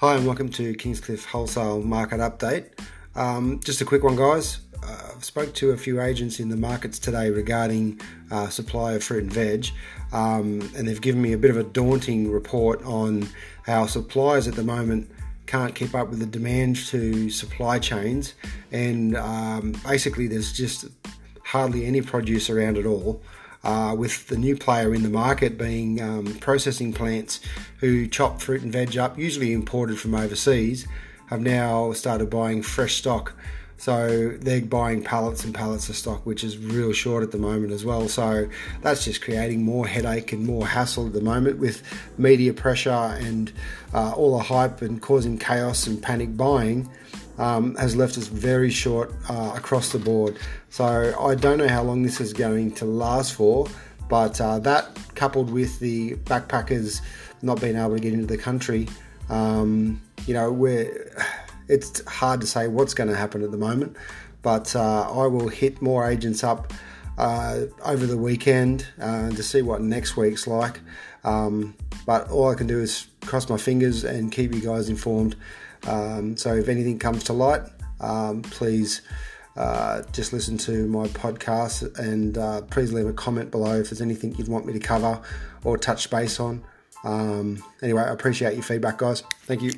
Hi, and welcome to Kingscliff Wholesale Market Update. Um, just a quick one, guys. Uh, I've spoke to a few agents in the markets today regarding uh, supply of fruit and veg, um, and they've given me a bit of a daunting report on how suppliers at the moment can't keep up with the demand to supply chains, and um, basically there's just hardly any produce around at all uh, with the new player in the market being um, processing plants who chop fruit and veg up, usually imported from overseas, have now started buying fresh stock. So they're buying pallets and pallets of stock, which is real short at the moment as well. So that's just creating more headache and more hassle at the moment with media pressure and uh, all the hype and causing chaos and panic buying um, has left us very short uh, across the board. So I don't know how long this is going to last for, but uh, that coupled with the backpackers not being able to get into the country, um, you know, we're, it's hard to say what's going to happen at the moment. But uh, I will hit more agents up uh, over the weekend uh, to see what next week's like. Um, but all I can do is cross my fingers and keep you guys informed. Um, so if anything comes to light, um, please uh, just listen to my podcast and uh, please leave a comment below if there's anything you'd want me to cover or touch base on. Um, anyway, I appreciate your feedback, guys. Thank you.